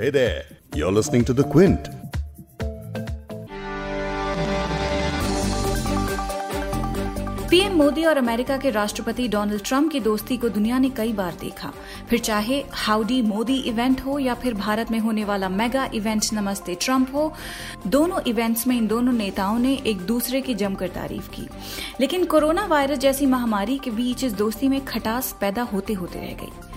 Hey there, you're listening to The Quint. PM Modi और America के राष्ट्रपति Donald Trump की दोस्ती को दुनिया ने कई बार देखा। फिर चाहे हाउडी मोदी इवेंट हो या फिर भारत में होने वाला मेगा इवेंट नमस्ते ट्रंप हो दोनों इवेंट्स में इन दोनों नेताओं ने एक दूसरे की जमकर तारीफ़ की। लेकिन कोरोना वायरस जैसी महामारी के बीच इस दोस्ती में खटास पैदा होते होते रह गई।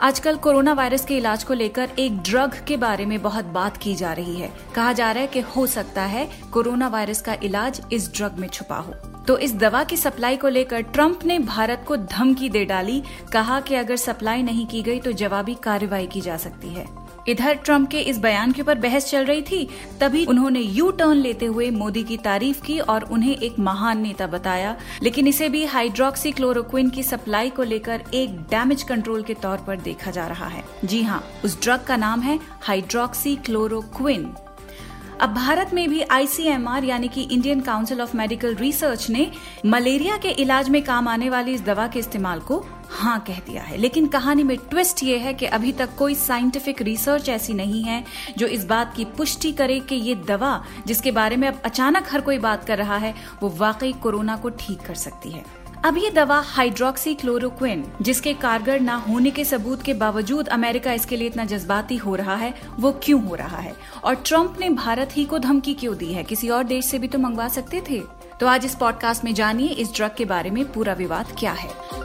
आजकल कोरोना वायरस के इलाज को लेकर एक ड्रग के बारे में बहुत बात की जा रही है। कहा जा रहा है कि हो सकता है कोरोना वायरस का इलाज इस ड्रग में छुपा हो। तो इस दवा की सप्लाई को लेकर ट्रंप ने भारत को धमकी दे डाली। कहा कि अगर सप्लाई नहीं की गई तो जवाबी कार्रवाई की जा सकती है। इधर ट्रंप के इस बयान के ऊपर बहस चल रही थी, तभी उन्होंने यू टर्न लेते हुए मोदी की तारीफ़ की और उन्हें एक महान नेता बताया। लेकिन इसे भी हाइड्रोक्सी क्लोरोक्विन की सप्लाई को लेकर एक डैमेज कंट्रोल के तौर पर देखा जा रहा है। जी हाँ उस ड्रग का नाम है हाइड्रोक्सी क्लोरोक्विन अब भारत में भी आईसीएमआर यानी कि Indian Council of Medical Research ने मलेरिया के इलाज में काम आने वाली इस दवा के इस्तेमाल को हाँ कह दिया है। लेकिन कहानी में ट्विस्ट ये है कि अभी तक कोई साइंटिफिक रिसर्च ऐसी नहीं है जो इस बात की पुष्टि करे कि ये दवा जिसके बारे में अब अचानक हर कोई बात कर रहा है, वो वाकई कोरोना को ठीक कर सकती है। अब ये दवा हाइड्रोक्सी क्लोरोक्विन जिसके कारगर न होने के सबूत के बावजूद अमेरिका इसके लिए इतना जज्बाती हो रहा है, वो क्यों हो रहा है? और ट्रंप ने भारत ही को धमकी क्यों दी है? किसी और देश से भी तो मंगवा सकते थे? तो आज इस पॉडकास्ट में जानिए इस ड्रग के बारे में पूरा विवाद क्या है।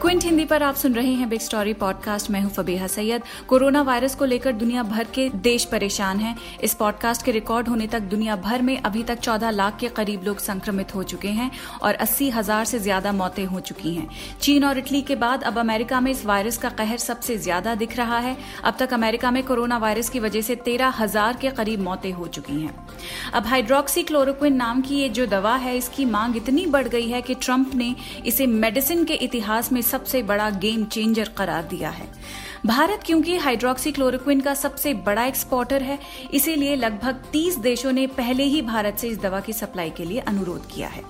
क्विंट हिंदी पर आप सुन रहे हैं बिग स्टोरी पॉडकास्ट मैं हूँ फबीहा सैयद। कोरोना वायरस को लेकर दुनिया भर के देश परेशान हैं। इस पॉडकास्ट के रिकॉर्ड होने तक दुनिया भर में अभी तक 14 लाख के करीब लोग संक्रमित हो चुके हैं और अस्सी हज़ार से ज़्यादा मौतें हो चुकी हैं। चीन और इटली के बाद अब अमेरिका में इस वायरस का कहर सबसे ज़्यादा दिख रहा है। अब तक अमेरिका में कोरोना वायरस की वजह से तेरह हज़ार के करीब मौतें हो चुकी हैं। अब हाइड्रोक्सी क्लोरोक्विन नाम की ये जो दवा है, इसकी मांग इतनी बढ़ गई है कि ट्रंप ने इसे मेडिसिन के इतिहास में सबसे बड़ा गेम चेंजर करार दिया है। भारत क्योंकि हाइड्रोक्सी क्लोरोक्विन का सबसे बड़ा एक्सपोर्टर है, इसीलिए लगभग 30 देशों ने पहले ही भारत से इस दवा की सप्लाई के लिए अनुरोध किया है।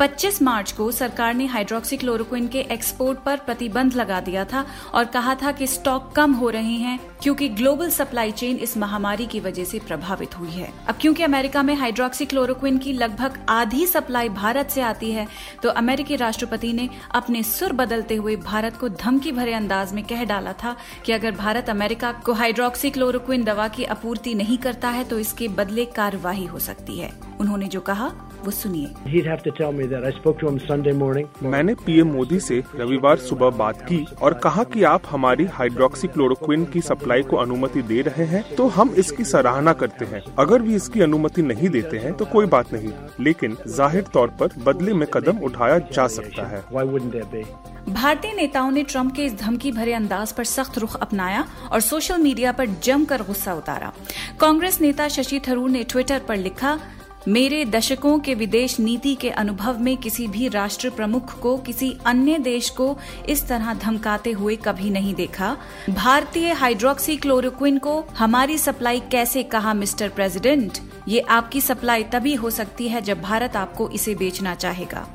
25 मार्च को सरकार ने हाइड्रोक्सी क्लोरोक्विन के एक्सपोर्ट पर प्रतिबंध लगा दिया था और कहा था कि स्टॉक कम हो रहे हैं क्योंकि ग्लोबल सप्लाई चेन इस महामारी की वजह से प्रभावित हुई है। अब क्योंकि अमेरिका में हाइड्रोक्सी क्लोरोक्विन की लगभग आधी सप्लाई भारत से आती है तो अमेरिकी राष्ट्रपति ने अपने सुर बदलते हुए भारत को धमकी भरे अंदाज में कह डाला था कि अगर भारत अमेरिका को हाइड्रोक्सी क्लोरोक्विन दवा की आपूर्ति नहीं करता है तो इसके बदले कार्यवाही हो सकती है। उन्होंने जो कहा वो सुनिए। मैंने पीएम मोदी से रविवार सुबह बात की और कहा कि आप हमारी हाइड्रोक्सी क्लोरोक्विन की सप्लाई को अनुमति दे रहे हैं तो हम इसकी सराहना करते हैं। अगर भी इसकी अनुमति नहीं देते हैं तो कोई बात नहीं। लेकिन ज़ाहिर तौर पर बदले में कदम उठाया जा सकता है। भारतीय नेताओं ने ट्रंप के इस धमकी भरे अंदाज पर सख्त रुख अपनाया और सोशल मीडिया पर जमकर गुस्सा उतारा। कांग्रेस नेता शशि थरूर ने ट्विटर पर लिखा मेरे दशकों के विदेश नीति के अनुभव में किसी भी राष्ट्र प्रमुख को किसी अन्य देश को इस तरह धमकाते हुए कभी नहीं देखा। भारतीय हाइड्रोक्सी क्लोरोक्विन को हमारी सप्लाई कैसे कहा, मिस्टर प्रेसिडेंट? ये आपकी सप्लाई तभी हो सकती है जब भारत आपको इसे बेचना चाहेगा।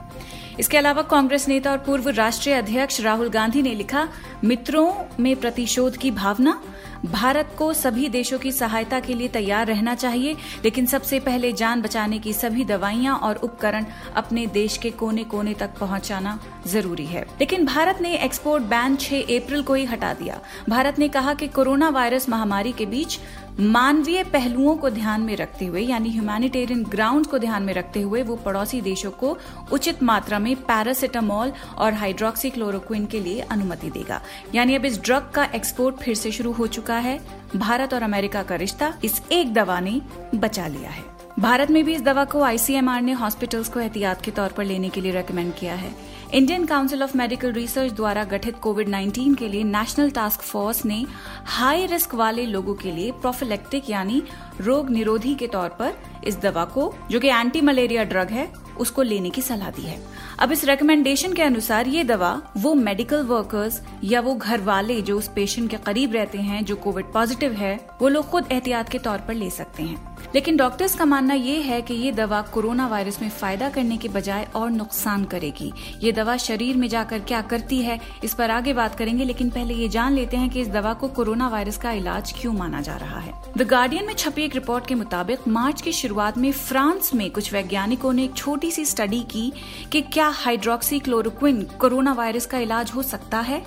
इसके अलावा कांग्रेस नेता और पूर्व राष्ट्रीय अध्यक्ष राहुल गांधी ने लिखा, मित्रों में प्रतिशोध की भावना भारत को सभी देशों की सहायता के लिए तैयार रहना चाहिए, लेकिन सबसे पहले जान बचाने की सभी दवाइयाँ और उपकरण अपने देश के कोने कोने तक पहुंचाना ज़रूरी है। लेकिन भारत ने एक्सपोर्ट बैन 6 अप्रैल को ही हटा दिया। भारत ने कहा कि कोरोना वायरस महामारी के बीच मानवीय पहलुओं को ध्यान में रखते हुए, यानी ह्यूमैनिटेरियन ग्राउंड को ध्यान में रखते हुए, वो पड़ोसी देशों को उचित मात्रा में पैरासिटामोल और हाइड्रोक्सी क्लोरोक्विन के लिए अनुमति देगा। यानी अब इस ड्रग का एक्सपोर्ट फिर से शुरू हो चुका है। भारत और अमेरिका का रिश्ता इस एक दवा ने बचा लिया है। भारत में भी इस दवा को आईसीएमआर ने हॉस्पिटल्स को एहतियात के तौर पर लेने के लिए रेकमेंड किया है। Indian Council of Medical Research द्वारा गठित कोविड 19 के लिए नेशनल टास्क फोर्स ने हाई रिस्क वाले लोगों के लिए प्रोफिलेक्टिक यानी रोग निरोधी के तौर पर इस दवा को, जो कि एंटी मलेरिया ड्रग है उसको लेने की सलाह दी है। अब इस रिकमेंडेशन के अनुसार ये दवा वो मेडिकल वर्कर्स या वो घर वाले जो उस पेशेंट के करीब रहते हैं, जो कोविड पॉजिटिव है, वो लोग खुद एहतियात के तौर पर ले सकते हैं। लेकिन डॉक्टर्स का मानना ये है कि ये दवा कोरोना वायरस में फ़ायदा करने के बजाय और नुकसान करेगी। ये दवा शरीर में जाकर क्या करती है, इस पर आगे बात करेंगे, लेकिन पहले ये जान लेते हैं कि इस दवा को कोरोना वायरस का इलाज क्यों माना जा रहा है। द गार्डियन में छपी एक रिपोर्ट के मुताबिक मार्च की शुरुआत में फ्रांस में कुछ वैज्ञानिकों ने एक छोटी सी स्टडी की कि क्या हाइड्रोक्सी क्लोरोक्विन कोरोना वायरस का इलाज हो सकता है।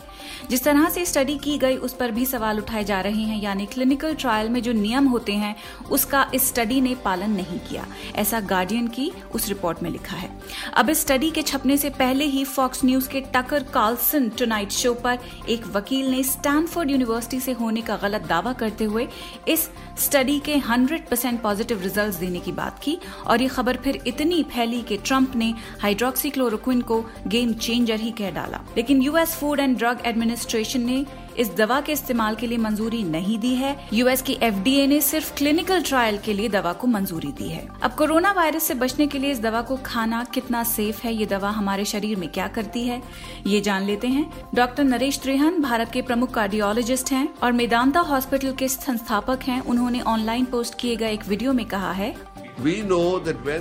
जिस तरह से स्टडी की गई, उस पर भी सवाल उठाए जा रहे हैं, यानी क्लिनिकल ट्रायल में जो नियम होते हैं, उसका इस स्टडी ने पालन नहीं किया। ऐसा गार्डियन की उस रिपोर्ट में लिखा है। अब इस स्टडी के छपने से पहले ही फॉक्स न्यूज़ के टकर कार्लसन टुनाइट शो पर एक वकील ने स्टैनफोर्ड यूनिवर्सिटी से होने का गलत दावा करते हुए इस स्टडी के 100 परसेंट पॉजिटिव रिज़ल्ट देने की बात की और ये खबर फिर इतनी फैली कि ट्रंप ने हाइड्रोक्सीक्लोरोक्विन को गेम चेंजर ही कह डाला। लेकिन US Food and Drug Administration ने इस दवा के इस्तेमाल के लिए मंजूरी नहीं दी है। यूएस की एफडीए ने सिर्फ़ क्लिनिकल ट्रायल के लिए दवा को मंजूरी दी है। अब कोरोना वायरस से बचने के लिए इस दवा को खाना कितना सेफ़ है, ये दवा हमारे शरीर में क्या करती है, ये जान लेते हैं। डॉक्टर नरेश त्रिहन भारत के प्रमुख कार्डियोलॉजिस्ट हैं और मेदांता हॉस्पिटल के संस्थापक हैं। उन्होंने ऑनलाइन पोस्ट किए गए एक वीडियो में कहा है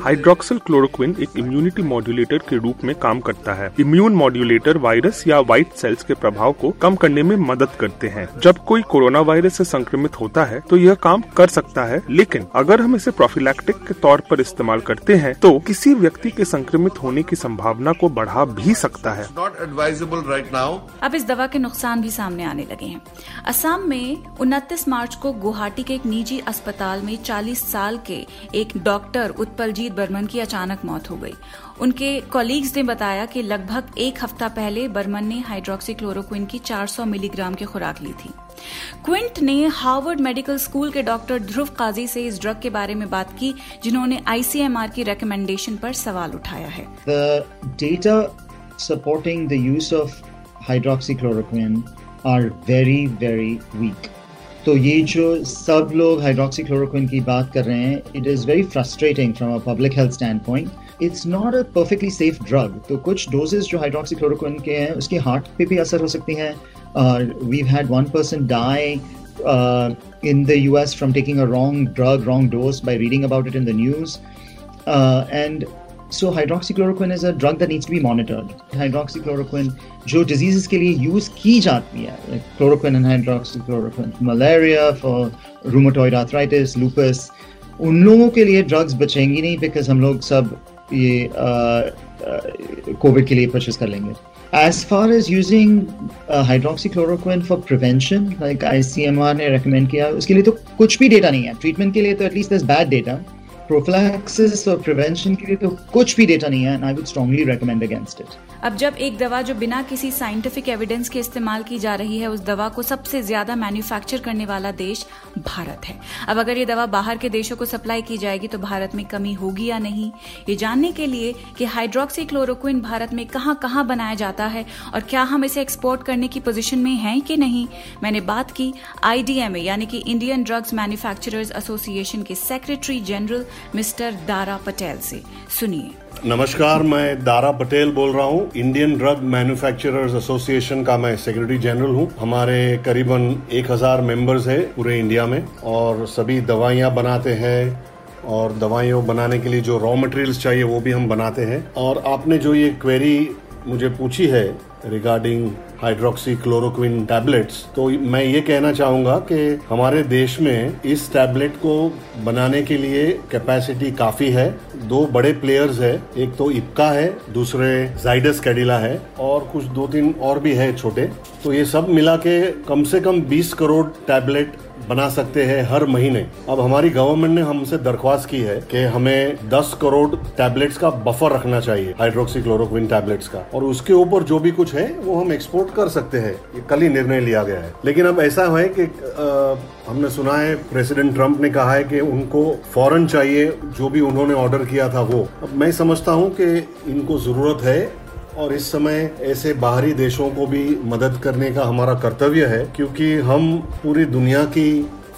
हाइड्रोक्सिल क्लोरोक्विन एक इम्यूनिटी मॉड्यूलेटर के रूप में काम करता है। इम्यून मॉड्यूलेटर वायरस या व्हाइट सेल्स के प्रभाव को कम करने में मदद करते हैं। जब कोई कोरोना वायरस से संक्रमित होता है तो यह काम कर सकता है। लेकिन अगर हम इसे प्रोफिलैक्टिक के तौर पर इस्तेमाल करते हैं तो किसी व्यक्ति के संक्रमित होने की संभावना को बढ़ा भी सकता है। अब इस दवा के नुकसान भी सामने आने लगे हैं। असम में उनतीस मार्च को गुवाहाटी के एक निजी अस्पताल में 40 साल के एक डॉक्टर उत्पलजीत बर्मन की अचानक मौत हो गई। उनके कॉलीग्स ने बताया कि लगभग एक हफ़्ता पहले बर्मन ने हाइड्रोक्सीक्लोरोक्विन की 400 मिलीग्राम की खुराक ली थी। क्विंट ने हार्वर्ड मेडिकल स्कूल के डॉक्टर ध्रुव काजी से इस ड्रग के बारे में बात की, जिन्होंने आईसीएमआर की रिकमेंडेशन पर सवाल उठाया है। Data supporting the use of hydroxychloroquine are very very weak तो ये जो सब लोग हाइड्रोक्सीक्लोरोक्विन की बात कर रहे हैं it is very frustrating from a public health stand point it's not a perfectly safe drug तो कुछ डोजेज जो हाइड्रोक्सीक्लोरोक्विन के हैं उसके हार्ट पे भी असर हो सकती हैं। We had one person die in the US from taking a wrong drug, wrong dose by reading about it in the news. Uh, and so hydroxychloroquine is a drug that needs to be monitored hydroxychloroquine जो diseases के लिए use की जाती है like chloroquine and hydroxychloroquine malaria for rheumatoid arthritis lupus उन लोगों के लिए ड्रग्स बचेंगी नहीं बिकॉज़ हम लोग सब ये कोविड के लिए परचेस कर लेंगे। As far as using hydroxychloroquine for prevention like I C M R ने रिकमेंड किया, उसके लिए तो कुछ भी डेटा नहीं है। ट्रीटमेंट के लिए तो एटलीस्ट दस बैड डेटा प्रोफिलैक्सिस और प्रिवेंशन के लिए तो कुछ भी डेटा नहीं है and I would strongly recommend against it अब जब एक दवा जो बिना किसी साइंटिफिक एविडेंस के इस्तेमाल की जा रही है, उस दवा को सबसे ज़्यादा मैन्युफैक्चर करने वाला देश भारत है। अब अगर ये दवा बाहर के देशों को सप्लाई की जाएगी तो भारत में कमी होगी या नहीं? ये जानने के लिए कि हाइड्रोक्सी क्लोरोक्विन भारत में कहाँ कहाँ बनाया जाता है, और क्या हम इसे एक्सपोर्ट करने की पोजिशन में हैं कि नहीं? मैंने बात की आईडीएमए यानी कि इंडियन ड्रग्स मैन्युफैक्चरर्स एसोसिएशन के secretary general mister Dara Patel से। सुनिए। नमस्कार, मैं दारा पटेल बोल रहा हूँ। इंडियन ड्रग मैन्युफैक्चरर्स एसोसिएशन का मैं सेक्रेटरी जनरल हूँ। हमारे करीबन एक हज़ार मेंबर्स है पूरे इंडिया में और सभी दवाइयाँ बनाते हैं और दवाइयों बनाने के लिए जो रॉ मटेरियल्स चाहिए वो भी हम बनाते हैं। और आपने जो ये क्वेरी मुझे पूछी है रिगार्डिंग हाइड्रोक्सी क्लोरोक्विन टैबलेट्स तो मैं ये कहना चाहूँगा कि हमारे देश में इस टैबलेट को बनाने के लिए कैपेसिटी काफ़ी है। दो बड़े प्लेयर्स है। एक तो इपका है, दूसरे जाइडस कैडिला है और कुछ दो तीन और भी है छोटे। तो ये सब मिला के कम से कम 20 करोड़ टैबलेट बना सकते हैं हर महीने। अब हमारी गवर्नमेंट ने हमसे दरख्वास्त की है कि हमें 10 करोड़ टैबलेट्स का बफर रखना चाहिए हाइड्रोक्सी क्लोरोक्विन टैबलेट्स का। और उसके ऊपर जो भी कुछ है वो हम एक्सपोर्ट कर सकते हैं। ये कल ही निर्णय लिया गया है। लेकिन अब ऐसा है कि आ, हमने सुना है प्रेसिडेंट ट्रंप ने कहा है कि उनको फॉरन चाहिए जो भी उन्होंने ऑर्डर किया था वो। अब मैं समझता हूँ कि इनको ज़रूरत है और इस समय ऐसे बाहरी देशों को भी मदद करने का हमारा कर्तव्य है, क्योंकि हम पूरी दुनिया की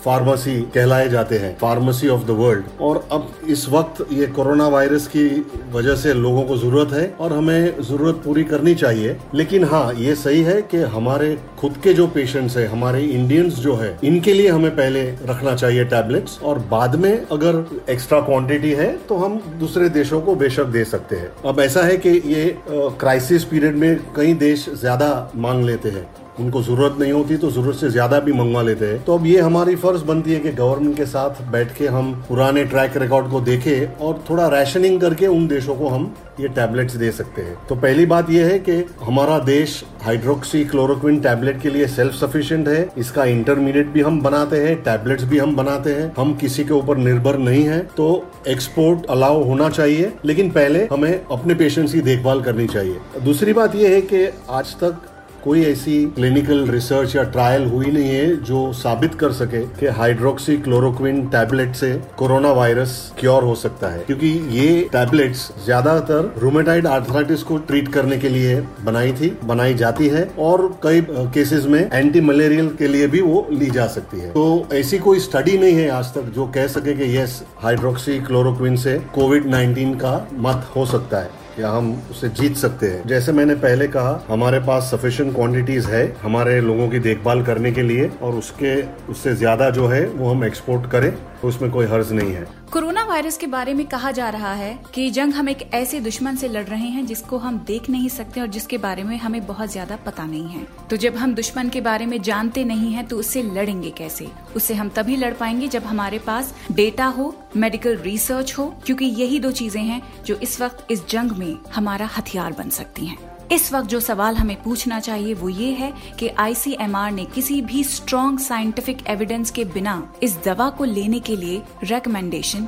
फार्मेसी कहलाए जाते हैं फार्मेसी ऑफ़ द वर्ल्ड और अब इस वक्त ये कोरोना वायरस की वजह से लोगों को ज़रूरत है और हमें ज़रूरत पूरी करनी चाहिए। लेकिन हाँ ये सही है कि हमारे खुद के जो पेशेंट्स है, हमारे इंडियंस जो है, इनके लिए हमें पहले रखना चाहिए टैबलेट्स और बाद में अगर एक्स्ट्रा क्वांटिटी है तो हम दूसरे देशों को बेशक दे सकते हैं। अब ऐसा है कि ये क्राइसिस पीरियड में कई देश ज़्यादा मांग लेते हैं। उनको ज़रूरत नहीं होती तो ज़रूरत से ज़्यादा भी मंगवा लेते हैं। तो अब ये हमारी फ़र्ज़ बनती है कि गवर्नमेंट के साथ बैठ के हम पुराने ट्रैक रिकॉर्ड को देखें और थोड़ा रैशनिंग करके उन देशों को हम ये टैबलेट्स दे सकते हैं। तो पहली बात यह है कि हमारा देश हाइड्रोक्सी क्लोरोक्विन टैबलेट के लिए सेल्फ सफिशिएंट है। इसका इंटरमीडिएट भी हम बनाते हैं टैबलेट्स भी हम बनाते हैं। हम किसी के ऊपर निर्भर नहीं है तो एक्सपोर्ट अलाउ होना चाहिए। लेकिन पहले हमें अपने पेशेंट्स की देखभाल करनी चाहिए। दूसरी बात यह है कि आज तक कोई ऐसी क्लिनिकल रिसर्च या ट्रायल हुई नहीं है जो साबित कर सके कि हाइड्रोक्सी क्लोरोक्विन टैबलेट से कोरोना वायरस क्योर हो सकता है। क्योंकि ये टैबलेट्स ज़्यादातर रोमेटाइड आर्थराइटिस को ट्रीट करने के लिए बनाई थी, बनाई जाती है और कई केसेस में एंटी मलेरियल के लिए भी वो ली जा सकती है। तो ऐसी कोई स्टडी नहीं है आज तक जो कह सके कि यस हाइड्रोक्सी क्लोरोक्विन से कोविड 19 का मत हो सकता है। या हम उसे जीत सकते हैं? जैसे मैंने पहले कहा, हमारे पास सफिशियंट क्वांटिटीज है हमारे लोगों की देखभाल करने के लिए और उसके, उससे ज़्यादा जो है वो हम एक्सपोर्ट करें तो उसमें कोई हर्ज नहीं है। कोरोना वायरस के बारे में कहा जा रहा है कि जंग हम एक ऐसे दुश्मन से लड़ रहे हैं जिसको हम देख नहीं सकते और जिसके बारे में हमें बहुत ज़्यादा पता नहीं है। तो जब हम दुश्मन के बारे में जानते नहीं है तो उससे लड़ेंगे कैसे? उससे हम तभी लड़ पाएँगे जब हमारे पास डेटा हो मेडिकल रिसर्च हो, क्योंकि यही दो चीज़ें हैं जो इस वक्त इस जंग में हमारा हथियार बन सकती हैं। इस वक्त जो सवाल हमें पूछना चाहिए वो ये है कि आईसीएमआर ने किसी भी स्ट्रॉन्ग साइंटिफिक एविडेंस के बिना इस दवा को लेने के लिए रेकमेंडेशन